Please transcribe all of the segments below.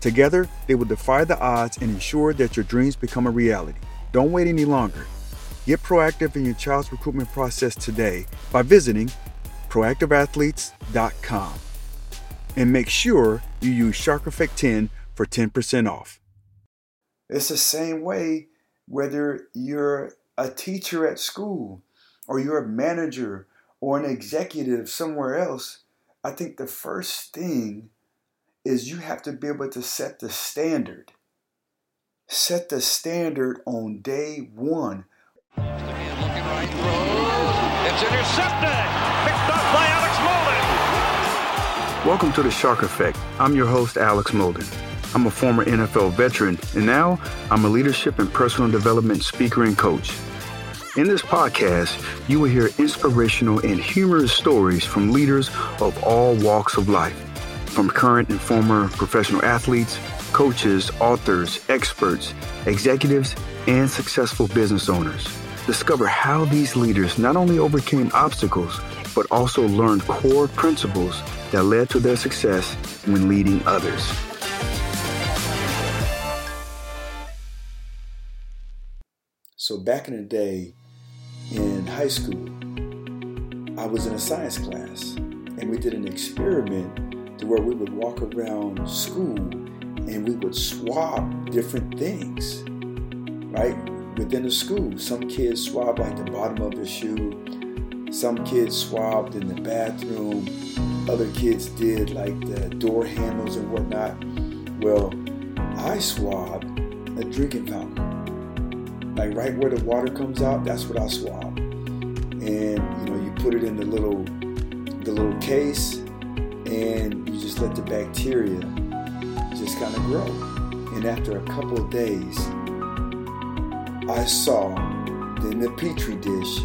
Together, they will defy the odds and ensure that your dreams become a reality. Don't wait any longer. Get proactive in your child's recruitment process today by visiting proactiveathletes.com. And make sure you use Shark Effect 10 for 10% off. It's the same way whether you're a teacher at school or you're a manager or an executive somewhere else. I think the first thing is you have to be able to set the standard. Set the standard on day one. It's intercepted. Picked up by Alex Molden. Welcome to the Shark Effect. I'm your host, Alex Molden. I'm a former NFL veteran, and now I'm a leadership and personal development speaker and coach. In this podcast, you will hear inspirational and humorous stories from leaders of all walks of life from current and former professional athletes, coaches, authors, experts, executives, and successful business owners. Discover how these leaders not only overcame obstacles, but also learned core principles that led to their success when leading others. So, back in the day in high school, I was in a science class and we did an experiment to where we would walk around school and we would swab different things, right? Within the school. Some kids swabbed like the bottom of their shoe, some kids swabbed in the bathroom, other kids did like the door handles and whatnot. Well, I swabbed a drinking fountain. Like right where the water comes out, that's what I swabbed. And you know, you put it in the little the little case and let the bacteria just kind of grow. And after a couple of days, I saw in the petri dish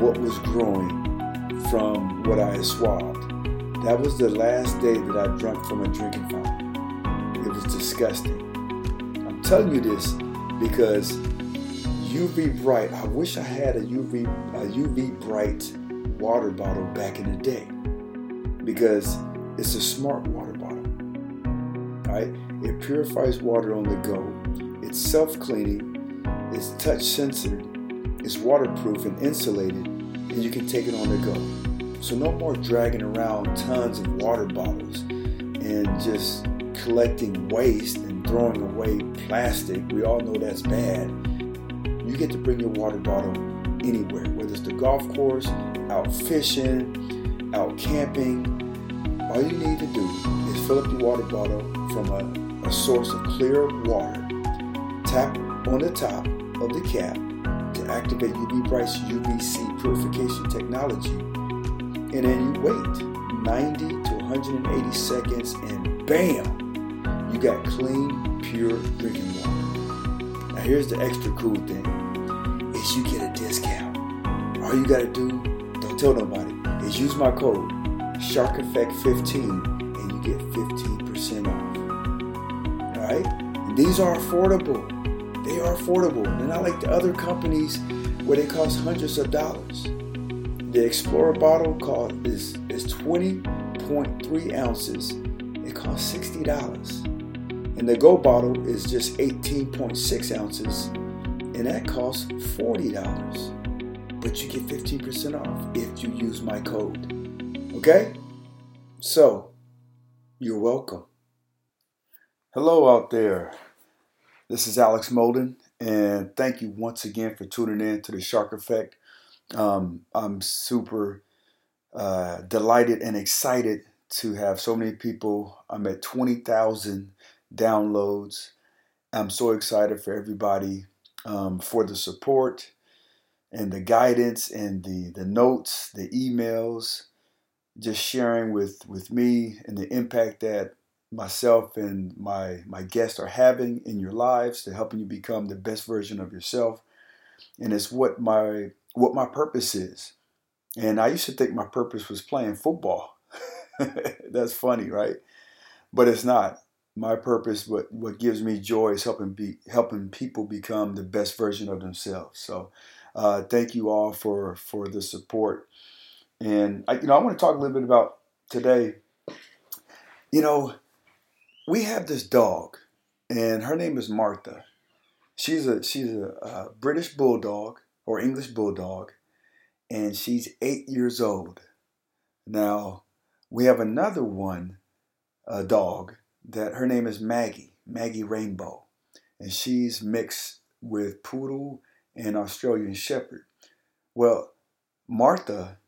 what was growing from what I had swabbed. That was the last day that I drank from a drinking fountain. It was disgusting. I'm telling you this because UVBrite, I wish I had a UV, a UVBrite water bottle back in the day because it's a smart water bottle. Right? It purifies water on the go. It's self-cleaning. It's touch sensitive. It's waterproof and insulated, and you can take it on the go. So no more dragging around tons of water bottles and just collecting waste and throwing away plastic. We all know that's bad. You get to bring your water bottle anywhere, whether it's the golf course, out fishing, out camping, all you need to do is fill up your water bottle from a, a source of clear water. Tap on the top of the cap to activate UVBrite's UVC purification technology. And then you wait 90 to 180 seconds and bam, you got clean, pure drinking water. Now here's the extra cool thing is you get a discount. All you gotta do, don't tell nobody, is use my code Shark Effect 15 and you get 15% off. Alright? These are affordable. They are affordable. They're not like the other companies where they cost hundreds of dollars. The Explorer bottle cost is, is 20.3 ounces. It costs $60. And the Go bottle is just 18.6 ounces, and that costs $40. But you get 15% off if you use my code. Okay? So, you're welcome. Hello out there. This is Alex Molden, and thank you once again for tuning in to the Shark Effect. Um, I'm super uh, delighted and excited to have so many people. I'm at 20,000 downloads. I'm so excited for everybody um, for the support and the guidance and the, the notes, the emails, just sharing with, with me and the impact that myself and my my guests are having in your lives to helping you become the best version of yourself. And it's what my what my purpose is. And i used to think my purpose was playing football. That's funny right? But it's not. My purpose what what gives me joy is helping be helping people become the best version of themselves. So uh, thank you all for for the support and I, you know i want to talk a little bit about today. You know we have this dog and her name is martha. She's a she's a, a british bulldog or english bulldog and she's eight years old. Now we have another one a dog that her name is Maggie, Maggie Rainbow, and she's mixed with Poodle and Australian Shepherd. Well, Martha,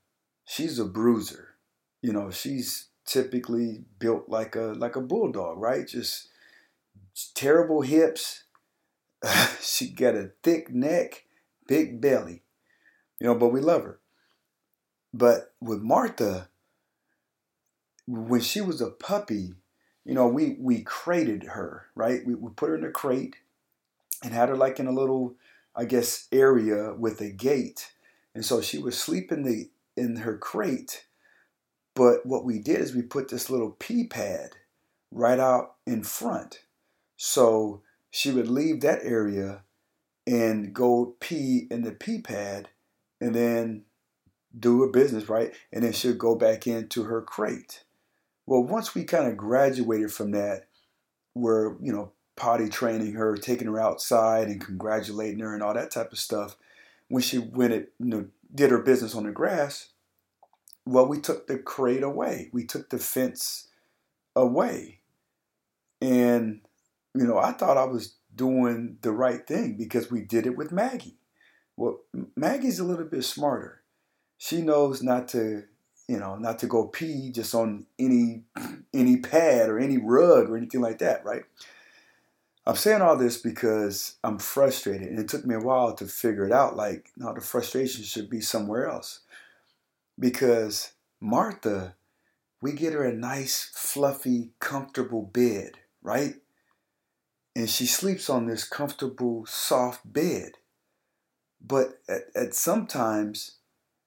she's a bruiser. You know, she's typically built like a like a bulldog, right? Just terrible hips. she got a thick neck, big belly. You know, but we love her. But with Martha, when she was a puppy, you know, we we crated her, right? We, we put her in a crate and had her like in a little, I guess, area with a gate. And so she would sleep in the in her crate. But what we did is we put this little pee pad right out in front. So she would leave that area and go pee in the pee pad and then do her business, right? And then she'll go back into her crate. Well, once we kind of graduated from that, we're, you know, potty training her, taking her outside and congratulating her and all that type of stuff. When she went it, you know, did her business on the grass, well, we took the crate away. We took the fence away. And, you know, I thought I was doing the right thing because we did it with Maggie. Well, Maggie's a little bit smarter. She knows not to you know, not to go pee just on any any pad or any rug or anything like that, right? I'm saying all this because I'm frustrated, and it took me a while to figure it out. Like, no, the frustration should be somewhere else. Because Martha, we get her a nice, fluffy, comfortable bed, right? And she sleeps on this comfortable, soft bed. But at, at sometimes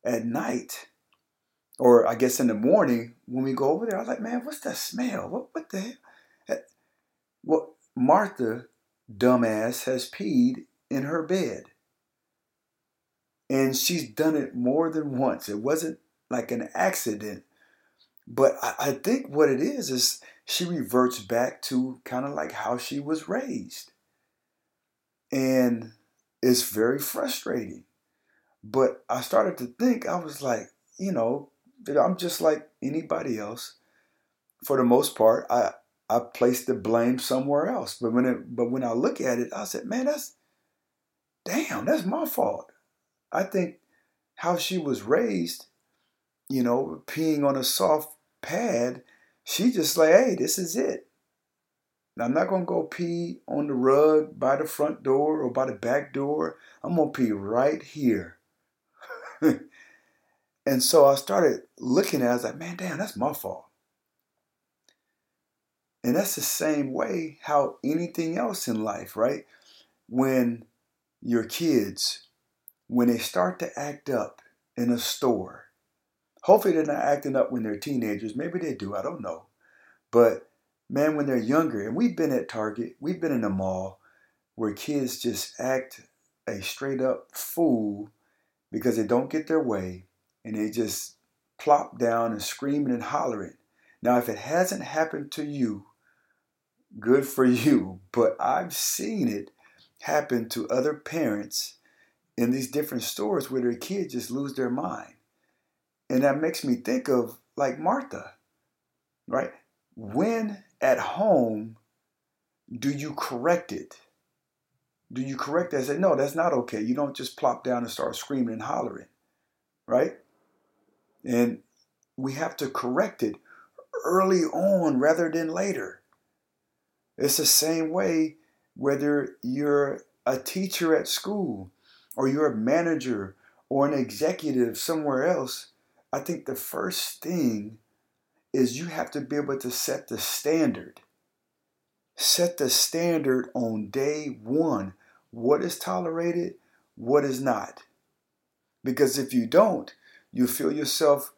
at night, or I guess in the morning when we go over there, I was like, man, what's that smell? What what the hell? Well, Martha, dumbass, has peed in her bed. And she's done it more than once. It wasn't like an accident. But I, I think what it is is she reverts back to kind of like how she was raised. And it's very frustrating. But I started to think, I was like, you know, I'm just like anybody else. For the most part, I I placed the blame somewhere else. But when it, but when I look at it, I said, man, that's damn, that's my fault. I think how she was raised, you know, peeing on a soft pad, she just like, hey, this is it. Now, I'm not gonna go pee on the rug by the front door or by the back door. I'm gonna pee right here. And so I started looking at it, I was like, man, damn, that's my fault. And that's the same way how anything else in life, right? When your kids, when they start to act up in a store, hopefully they're not acting up when they're teenagers. Maybe they do, I don't know. But man, when they're younger, and we've been at Target, we've been in the mall where kids just act a straight up fool because they don't get their way and they just plop down and screaming and hollering. Now, if it hasn't happened to you, good for you. But I've seen it happen to other parents in these different stores where their kids just lose their mind. And that makes me think of like Martha, right? When at home do you correct it? Do you correct and say, no, that's not okay? You don't just plop down and start screaming and hollering, right? And we have to correct it early on rather than later. It's the same way whether you're a teacher at school or you're a manager or an executive somewhere else. I think the first thing is you have to be able to set the standard. Set the standard on day one. What is tolerated? What is not? Because if you don't, you feel yourself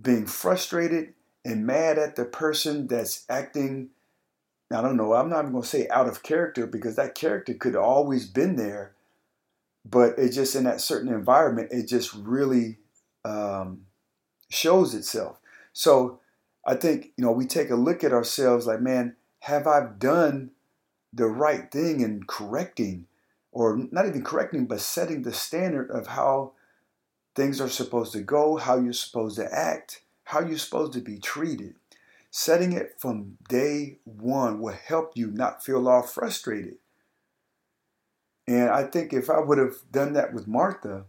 being frustrated and mad at the person that's acting I don't know, I'm not even going to say out of character because that character could always been there, but it just in that certain environment, it just really um, shows itself. So I think, you know, we take a look at ourselves like, man, have I done the right thing in correcting, or not even correcting, but setting the standard of how things are supposed to go, how you're supposed to act, how you're supposed to be treated. Setting it from day one will help you not feel all frustrated. And I think if I would have done that with Martha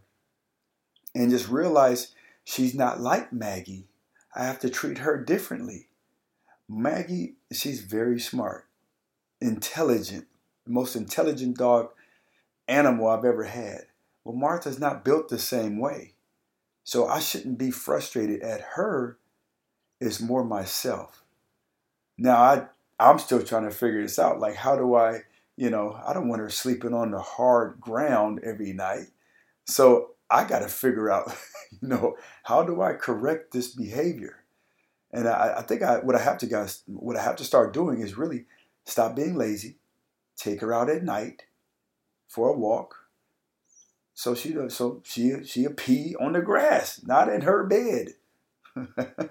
and just realized she's not like Maggie, I have to treat her differently. Maggie, she's very smart, intelligent, the most intelligent dog animal I've ever had. Well, Martha's not built the same way. So I shouldn't be frustrated at her. It's more myself. Now I I'm still trying to figure this out. Like how do I, you know, I don't want her sleeping on the hard ground every night. So I got to figure out, you know, how do I correct this behavior? And I, I think I what I have to guys what I have to start doing is really stop being lazy, take her out at night for a walk, so she so she she a pee on the grass, not in her bed.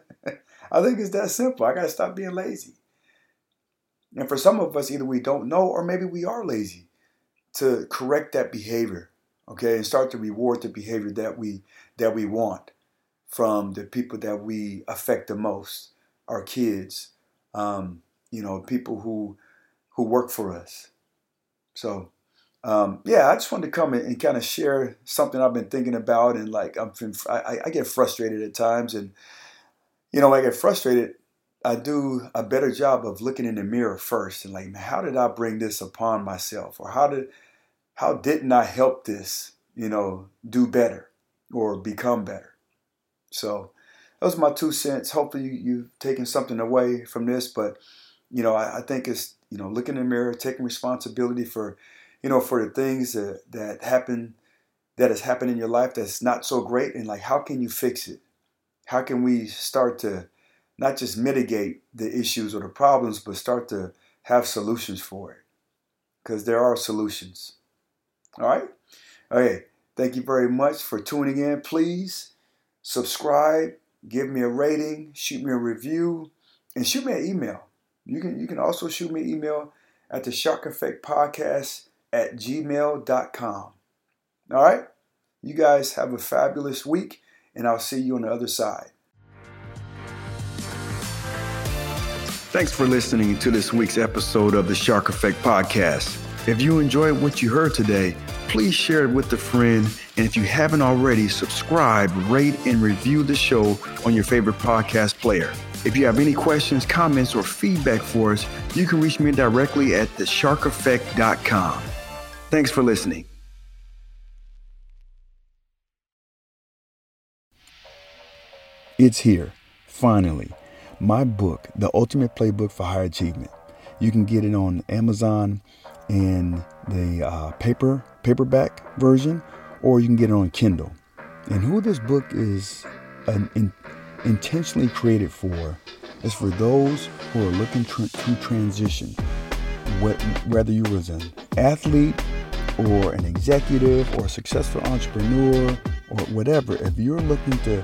I think it's that simple. I gotta stop being lazy. And for some of us, either we don't know or maybe we are lazy to correct that behavior, okay, and start to reward the behavior that we that we want from the people that we affect the most, our kids, um, you know, people who who work for us. So um, yeah, I just wanted to come and, and kind of share something I've been thinking about, and like I'm, I, I get frustrated at times, and you know, I get frustrated. I do a better job of looking in the mirror first and like, how did I bring this upon myself, or how did, how didn't I help this, you know, do better or become better? So, those are my two cents. Hopefully, you, you've taken something away from this, but you know, I, I think it's you know, looking in the mirror, taking responsibility for you know, for the things that, that happen, that has happened in your life that's not so great, and like, how can you fix it? How can we start to not just mitigate the issues or the problems, but start to have solutions for it? Because there are solutions. All right? Okay. Thank you very much for tuning in. Please subscribe, give me a rating, shoot me a review, and shoot me an email. You can you can also shoot me an email at the Shark Effect Podcast at gmail.com. All right? You guys have a fabulous week, and I'll see you on the other side. Thanks for listening to this week's episode of the Shark Effect Podcast. If you enjoyed what you heard today, please share it with a friend. And if you haven't already, subscribe, rate, and review the show on your favorite podcast player. If you have any questions, comments, or feedback for us, you can reach me directly at thesharkeffect.com. Thanks for listening. It's here, finally. My book, The Ultimate Playbook for High Achievement. You can get it on Amazon in the uh, paper paperback version, or you can get it on Kindle. And who this book is an, in, intentionally created for is for those who are looking to transition. Whether you was an athlete or an executive or a successful entrepreneur or whatever, if you're looking to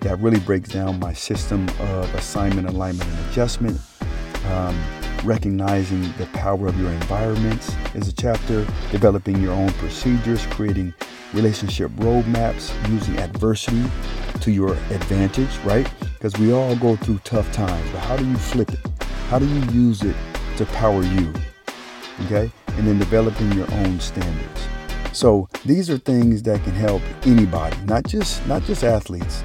that really breaks down my system of assignment, alignment, and adjustment. Um, recognizing the power of your environments is a chapter. Developing your own procedures, creating relationship roadmaps, using adversity to your advantage, right? Because we all go through tough times, but how do you flip it? How do you use it to power you? Okay? And then developing your own standards. So these are things that can help anybody, not just not just athletes.